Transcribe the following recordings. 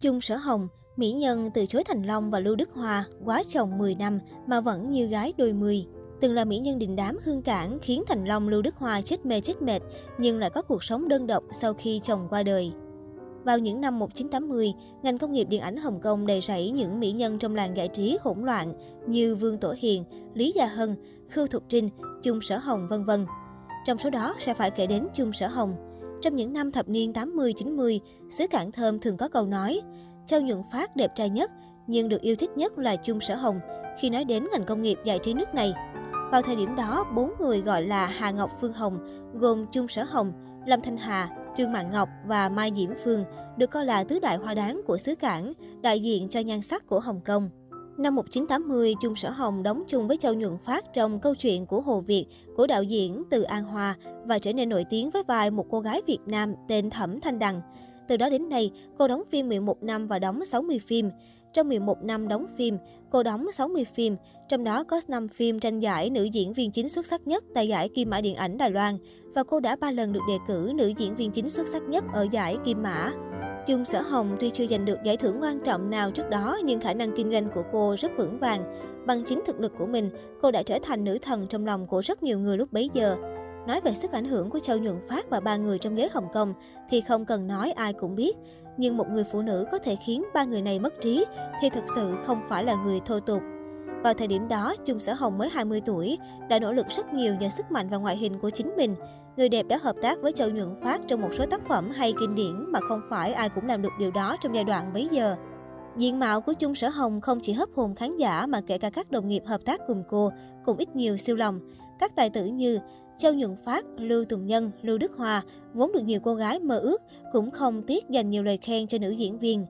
Chung Sở Hồng, mỹ nhân từ chối Thành Long và Lưu Đức Hoa, quá chồng 10 năm mà vẫn như gái đôi mươi. Từng là mỹ nhân đình đám hương cảng khiến Thành Long Lưu Đức Hoa chết mê chết mệt, nhưng lại có cuộc sống đơn độc sau khi chồng qua đời. Vào những năm 1980, ngành công nghiệp điện ảnh Hồng Kông đầy rẫy những mỹ nhân trong làng giải trí hỗn loạn như Vương Tổ Hiền, Lý Gia Hân, Khưu Thục Trinh, Chung Sở Hồng vân vân. Trong số đó sẽ phải kể đến Chung Sở Hồng. Trong những năm thập niên 80-90, xứ Cảng Thơm thường có câu nói, Châu Nhuận Phát đẹp trai nhất, nhưng được yêu thích nhất là Chung Sở Hồng khi nói đến ngành công nghiệp giải trí nước này. Vào thời điểm đó, bốn người gọi là Hà Ngọc Phương Hồng, gồm Chung Sở Hồng, Lâm Thanh Hà, Trương Mạn Ngọc và Mai Diễm Phương, được coi là tứ đại hoa đáng của xứ Cảng, đại diện cho nhan sắc của Hồng Kông. Năm 1980, Chung Sở Hồng đóng chung với Châu Nhuận Phát trong câu chuyện của Hồ Việt của đạo diễn Từ An Hòa và trở nên nổi tiếng với vai một cô gái Việt Nam tên Thẩm Thanh Đằng. Từ đó đến nay, cô đóng phim 11 năm và đóng 60 phim. Trong 11 năm đóng phim, cô đóng 60 phim, trong đó có 5 phim tranh giải nữ diễn viên chính xuất sắc nhất tại giải Kim Mã Điện ảnh Đài Loan và cô đã 3 lần được đề cử nữ diễn viên chính xuất sắc nhất ở giải Kim Mã. Chung Sở Hồng tuy chưa giành được giải thưởng quan trọng nào trước đó nhưng khả năng kinh doanh của cô rất vững vàng. Bằng chính thực lực của mình, cô đã trở thành nữ thần trong lòng của rất nhiều người lúc bấy giờ. Nói về sức ảnh hưởng của Châu Nhuận Phát và ba người trong giới Hồng Kông thì không cần nói ai cũng biết. Nhưng một người phụ nữ có thể khiến ba người này mất trí thì thực sự không phải là người thô tục. Vào thời điểm đó, Chung Sở Hồng mới 20 tuổi, đã nỗ lực rất nhiều nhờ sức mạnh và ngoại hình của chính mình. Người đẹp đã hợp tác với Châu Nhuận Phát trong một số tác phẩm hay kinh điển mà không phải ai cũng làm được điều đó trong giai đoạn bấy giờ. Diện mạo của Chung Sở Hồng không chỉ hấp hồn khán giả mà kể cả các đồng nghiệp hợp tác cùng cô cũng ít nhiều siêu lòng. Các tài tử như Châu Nhuận Phát, Lưu Tùng Nhân, Lưu Đức Hòa vốn được nhiều cô gái mơ ước cũng không tiếc dành nhiều lời khen cho nữ diễn viên.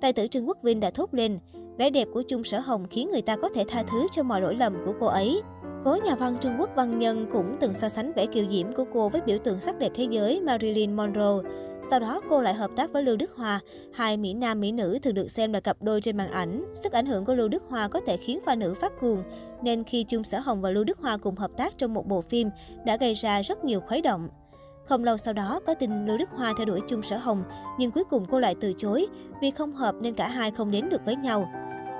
Tài tử Trương Quốc Vinh đã thốt lên, vẻ đẹp của Chung Sở Hồng khiến người ta có thể tha thứ cho mọi lỗi lầm của cô ấy. Cố nhà văn Trung Quốc Văn Nhân cũng từng so sánh vẻ kiều diễm của cô với biểu tượng sắc đẹp thế giới Marilyn Monroe. Sau đó cô lại hợp tác với Lưu Đức Hòa, hai mỹ nam mỹ nữ thường được xem là cặp đôi trên màn ảnh. Sức ảnh hưởng của Lưu Đức Hòa có thể khiến pha nữ phát cuồng, nên khi Chung Sở Hồng và Lưu Đức Hòa cùng hợp tác trong một bộ phim đã gây ra rất nhiều khuấy động. Không lâu sau đó, có tin Lưu Đức Hoa theo đuổi Chung Sở Hồng, nhưng cuối cùng cô lại từ chối vì không hợp nên cả hai không đến được với nhau.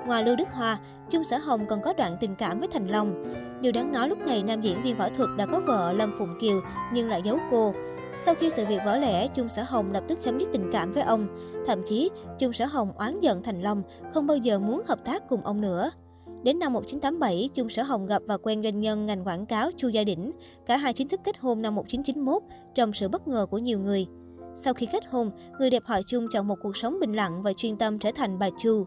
Ngoài Lưu Đức Hoa, Chung Sở Hồng còn có đoạn tình cảm với Thành Long. Điều đáng nói lúc này nam diễn viên võ thuật đã có vợ Lâm Phụng Kiều nhưng lại giấu cô. Sau khi sự việc vỡ lẽ, Chung Sở Hồng lập tức chấm dứt tình cảm với ông. Thậm chí, Chung Sở Hồng oán giận Thành Long, không bao giờ muốn hợp tác cùng ông nữa. Đến năm 1987, Chung Sở Hồng gặp và quen doanh nhân ngành quảng cáo Chu Gia Đỉnh. Cả hai chính thức kết hôn năm 1991 trong sự bất ngờ của nhiều người. Sau khi kết hôn, người đẹp họ Chung chọn một cuộc sống bình lặng và chuyên tâm trở thành bà Chu.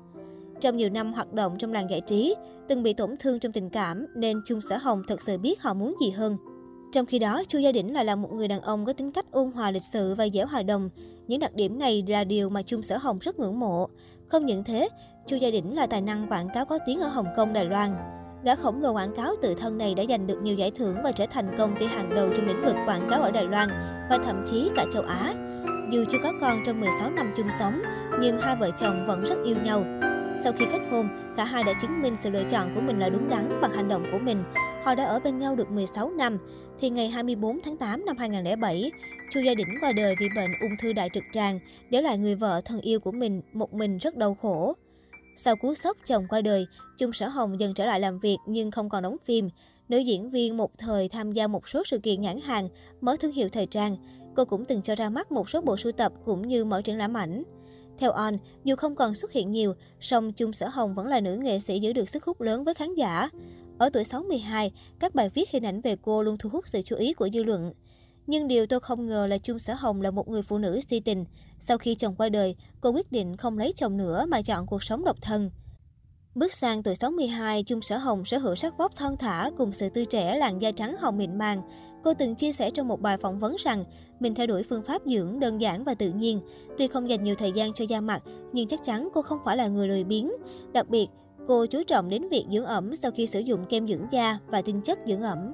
Trong nhiều năm hoạt động trong làng giải trí, từng bị tổn thương trong tình cảm nên Chung Sở Hồng thật sự biết họ muốn gì hơn. Trong khi đó, Chu Gia Đỉnh lại là một người đàn ông có tính cách ôn hòa lịch sự và dễ hòa đồng. Những đặc điểm này là điều mà Chung Sở Hồng rất ngưỡng mộ. Không những thế, Chu Gia Đỉnh là tài năng quảng cáo có tiếng ở Hồng Kông, Đài Loan. Gã khổng lồ quảng cáo tự thân này đã giành được nhiều giải thưởng và trở thành công ty hàng đầu trong lĩnh vực quảng cáo ở Đài Loan và thậm chí cả châu Á. Dù chưa có con trong 16 năm chung sống, nhưng hai vợ chồng vẫn rất yêu nhau. Sau khi kết hôn, cả hai đã chứng minh sự lựa chọn của mình là đúng đắn bằng hành động của mình. Họ đã ở bên nhau được 16 năm. Thì ngày 24 tháng 8 năm 2007, Chu Gia Đỉnh qua đời vì bệnh ung thư đại trực tràng, để lại người vợ thân yêu của mình một mình rất đau khổ. Sau cú sốc chồng qua đời, Chung Sở Hồng dần trở lại làm việc nhưng không còn đóng phim. Nữ diễn viên một thời tham gia một số sự kiện nhãn hàng, mở thương hiệu thời trang. Cô cũng từng cho ra mắt một số bộ sưu tập cũng như mở triển lãm ảnh. Theo On, dù không còn xuất hiện nhiều, song Chung Sở Hồng vẫn là nữ nghệ sĩ giữ được sức hút lớn với khán giả. Ở tuổi 62, các bài viết hình ảnh về cô luôn thu hút sự chú ý của dư luận. Nhưng điều tôi không ngờ là Chung Sở Hồng là một người phụ nữ si tình. Sau khi chồng qua đời, cô quyết định không lấy chồng nữa mà chọn cuộc sống độc thân. Bước sang tuổi 62, Chung Sở Hồng sở hữu sắc vóc thon thả cùng sự tươi trẻ làn da trắng hồng mịn màng. Cô từng chia sẻ trong một bài phỏng vấn rằng mình theo đuổi phương pháp dưỡng đơn giản và tự nhiên. Tuy không dành nhiều thời gian cho da mặt, nhưng chắc chắn cô không phải là người lười biếng. Đặc biệt, cô chú trọng đến việc dưỡng ẩm sau khi sử dụng kem dưỡng da và tinh chất dưỡng ẩm.